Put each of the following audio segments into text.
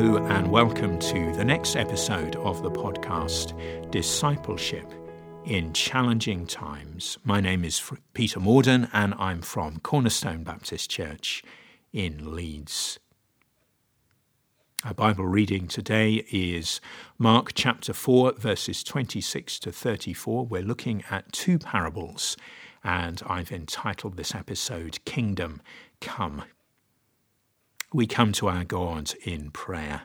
Hello, and welcome to the next episode of the podcast Discipleship in Challenging Times. My name is Peter Morden, and I'm from Cornerstone Baptist Church in Leeds. Our Bible reading today is Mark chapter 4, verses 26 to 34. We're looking at two parables, and I've entitled this episode Kingdom Come we come to our God in prayer,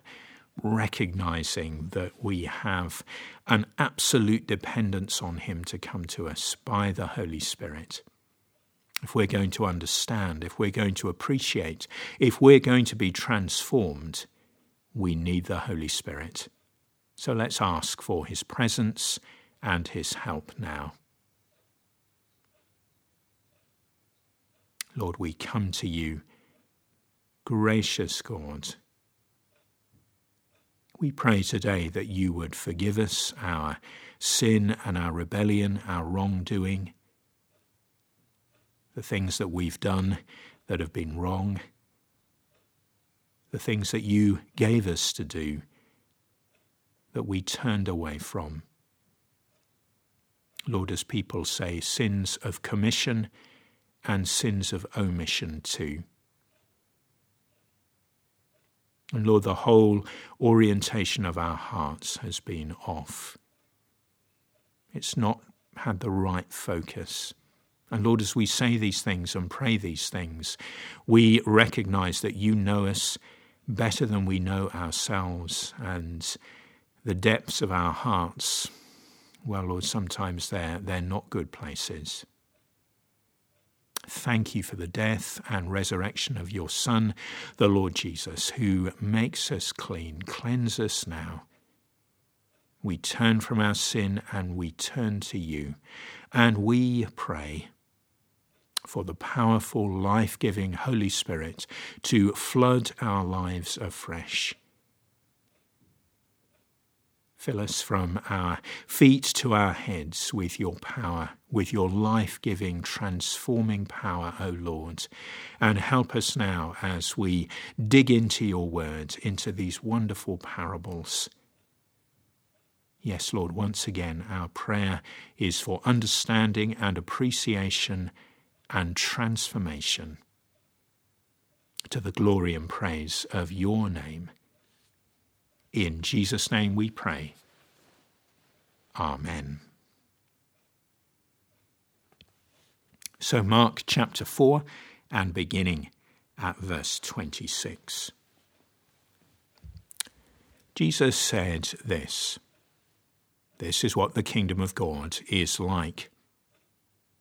recognizing that we have an absolute dependence on Him to come to us by the Holy Spirit. If we're going to understand, if we're going to appreciate, if we're going to be transformed, we need the Holy Spirit. So let's ask for His presence and His help now. Lord, we come to you Gracious God, we pray today that you would forgive us our sin and our rebellion, our wrongdoing, the things that we've done that have been wrong, the things that you gave us to do that we turned away from. Lord, as people say, sins of commission and sins of omission too. And Lord, the whole orientation of our hearts has been off. It's not had the right focus. And Lord, as we say these things and pray these things, we recognize that you know us better than we know ourselves and the depths of our hearts. Well, Lord, sometimes they're, they're not good places. Thank you for the death and resurrection of your Son, the Lord Jesus, who makes us clean. Cleanse us now. We turn from our sin and we turn to you. And we pray for the powerful, life giving Holy Spirit to flood our lives afresh Fill us from our feet to our heads with your power, with your life giving, transforming power, O Lord. And help us now as we dig into your word, into these wonderful parables. Yes, Lord, once again, our prayer is for understanding and appreciation and transformation to the glory and praise of your name. In Jesus' name we pray. Amen. So, Mark chapter 4 and beginning at verse 26. Jesus said this This is what the kingdom of God is like.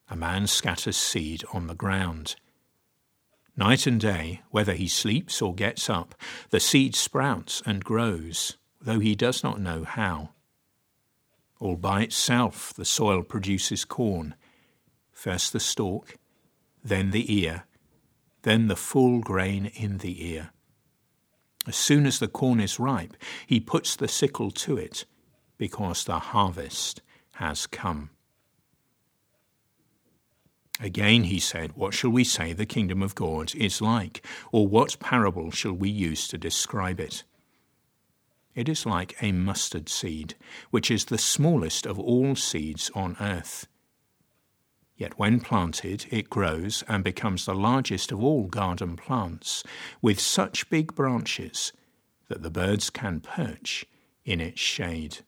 A man scatters seed on the ground. Night and day, whether he sleeps or gets up, the seed sprouts and grows, though he does not know how. All by itself, the soil produces corn, first the stalk, then the ear, then the full grain in the ear. As soon as the corn is ripe, he puts the sickle to it, because the harvest has come. Again he said, What shall we say the kingdom of God is like? Or what parable shall we use to describe it? It is like a mustard seed, which is the smallest of all seeds on earth. Yet when planted, it grows and becomes the largest of all garden plants, with such big branches that the birds can perch in its shade.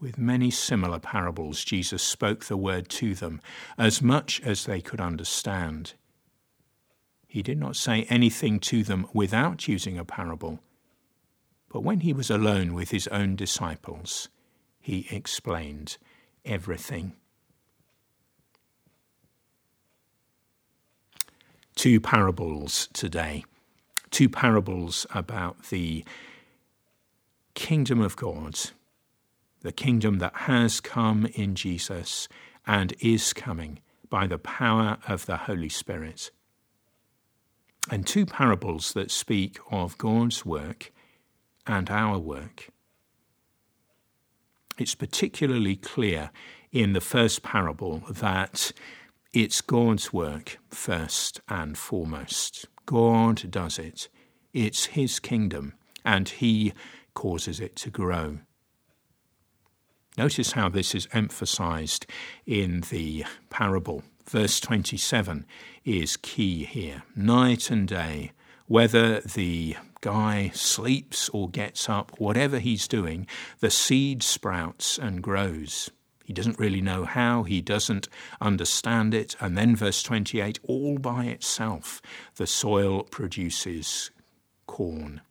With many similar parables, Jesus spoke the word to them as much as they could understand. He did not say anything to them without using a parable, but when he was alone with his own disciples, he explained everything. Two parables today. Two parables about the kingdom of God the kingdom that has come in Jesus and is coming by the power of the Holy Spirit. And two parables that speak of God's work and our work. It's particularly clear in the first parable that it's God's work first and foremost. God does it. It's His kingdom, and He causes it to grow. Notice how this is emphasized in the parable. Verse 27 is key here. Night and day, whether the guy sleeps or gets up, whatever he's doing, the seed sprouts and grows. He doesn't really know how, he doesn't understand it. And then, verse 28 all by itself, the soil produces corn.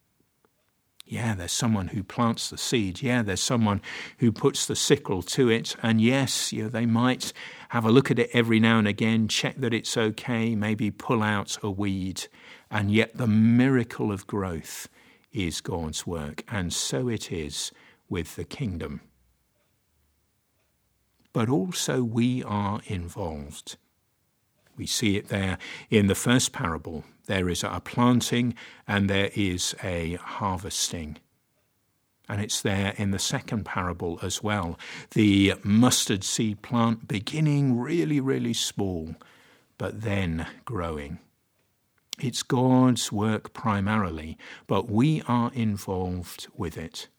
Yeah, there's someone who plants the seed. Yeah, there's someone who puts the sickle to it. And yes, you know, they might have a look at it every now and again, check that it's okay, maybe pull out a weed. And yet, the miracle of growth is God's work. And so it is with the kingdom. But also, we are involved. We see it there in the first parable. There is a planting and there is a harvesting. And it's there in the second parable as well. The mustard seed plant beginning really, really small, but then growing. It's God's work primarily, but we are involved with it.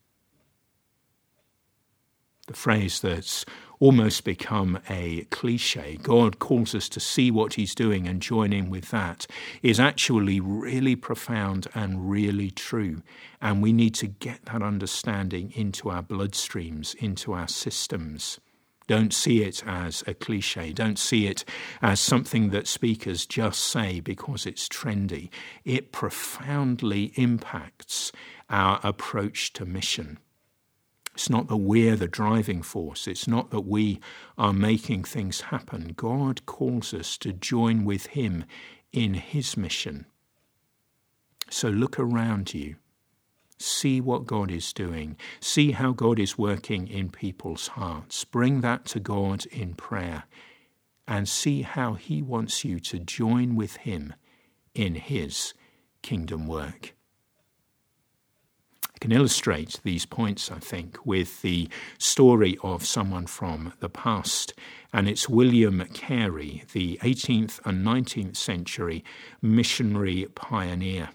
The phrase that's almost become a cliche. God calls us to see what He's doing and join in with that is actually really profound and really true. And we need to get that understanding into our bloodstreams, into our systems. Don't see it as a cliche. Don't see it as something that speakers just say because it's trendy. It profoundly impacts our approach to mission. It's not that we're the driving force. It's not that we are making things happen. God calls us to join with Him in His mission. So look around you. See what God is doing. See how God is working in people's hearts. Bring that to God in prayer and see how He wants you to join with Him in His kingdom work can illustrate these points, I think, with the story of someone from the past. And it's William Carey, the 18th and 19th century missionary pioneer.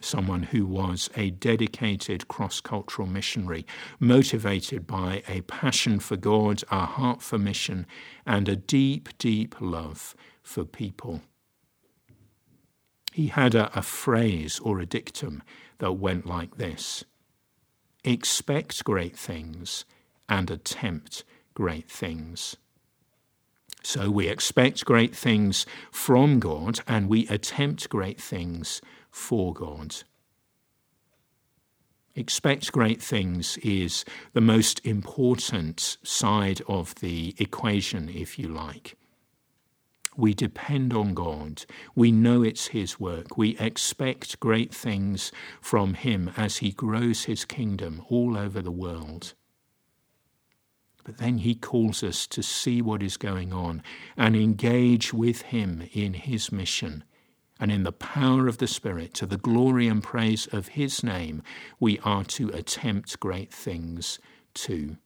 Someone who was a dedicated cross cultural missionary, motivated by a passion for God, a heart for mission, and a deep, deep love for people. He had a, a phrase or a dictum that went like this Expect great things and attempt great things. So we expect great things from God and we attempt great things for God. Expect great things is the most important side of the equation, if you like. We depend on God. We know it's His work. We expect great things from Him as He grows His kingdom all over the world. But then He calls us to see what is going on and engage with Him in His mission. And in the power of the Spirit, to the glory and praise of His name, we are to attempt great things too.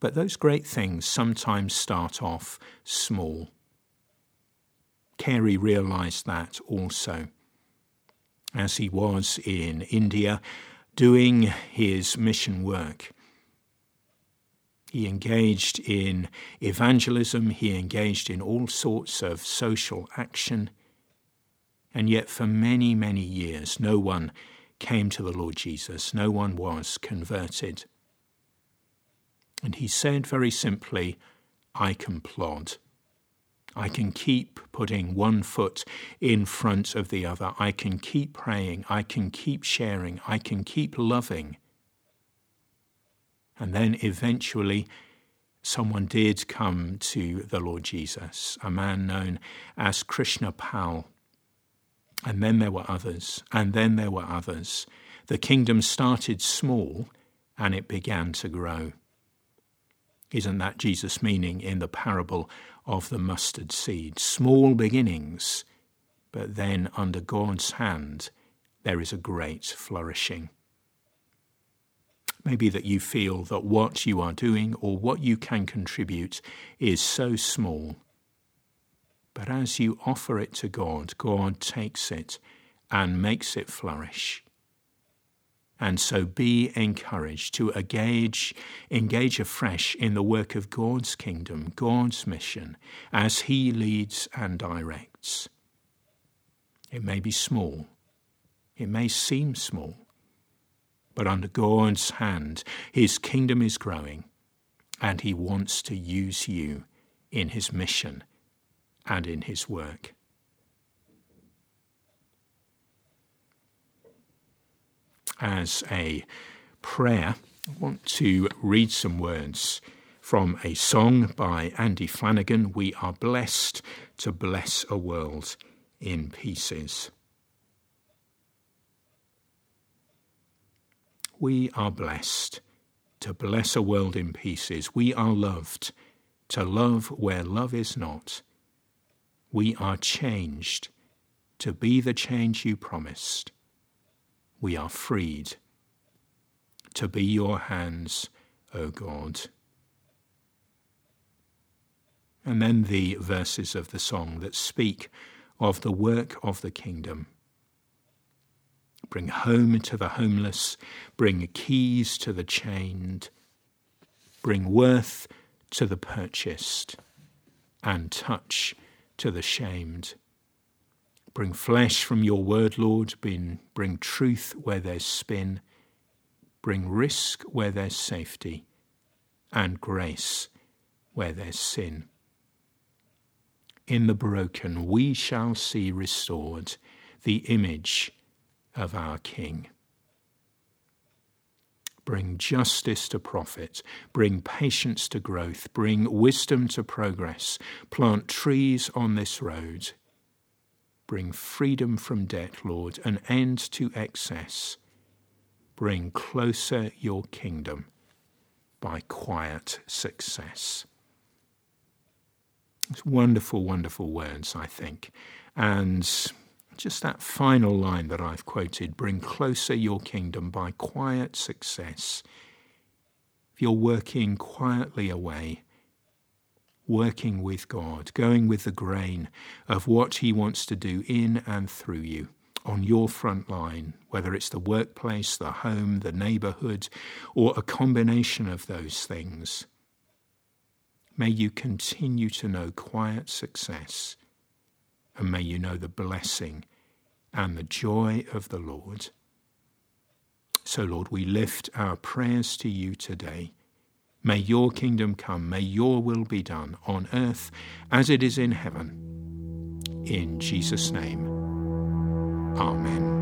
But those great things sometimes start off small. Carey realized that also. As he was in India doing his mission work, he engaged in evangelism, he engaged in all sorts of social action, and yet for many, many years no one came to the Lord Jesus, no one was converted. And he said very simply, I can plod. I can keep putting one foot in front of the other. I can keep praying. I can keep sharing. I can keep loving. And then eventually, someone did come to the Lord Jesus, a man known as Krishna Pal. And then there were others, and then there were others. The kingdom started small and it began to grow. Isn't that Jesus' meaning in the parable of the mustard seed? Small beginnings, but then under God's hand, there is a great flourishing. Maybe that you feel that what you are doing or what you can contribute is so small. But as you offer it to God, God takes it and makes it flourish. And so be encouraged to engage, engage afresh in the work of God's kingdom, God's mission, as He leads and directs. It may be small, it may seem small, but under God's hand, His kingdom is growing, and He wants to use you in His mission and in His work. As a prayer, I want to read some words from a song by Andy Flannagan We are blessed to bless a world in pieces. We are blessed to bless a world in pieces. We are loved to love where love is not. We are changed to be the change you promised. We are freed to be your hands, O God. And then the verses of the song that speak of the work of the kingdom. Bring home to the homeless, bring keys to the chained, bring worth to the purchased, and touch to the shamed. Bring flesh from your word, Lord, bring, bring truth where there's spin, bring risk where there's safety, and grace where there's sin. In the broken we shall see restored the image of our King. Bring justice to profit, bring patience to growth, bring wisdom to progress, plant trees on this road. Bring freedom from debt, Lord, an end to excess. Bring closer your kingdom by quiet success. It's wonderful, wonderful words, I think. And just that final line that I've quoted bring closer your kingdom by quiet success. If you're working quietly away, working with God, going with the grain of what He wants to do in and through you on your front line, whether it's the workplace, the home, the neighborhood, or a combination of those things. May you continue to know quiet success, and may you know the blessing and the joy of the Lord. So, Lord, we lift our prayers to you today. May your kingdom come, may your will be done on earth as it is in heaven. In Jesus' name, Amen.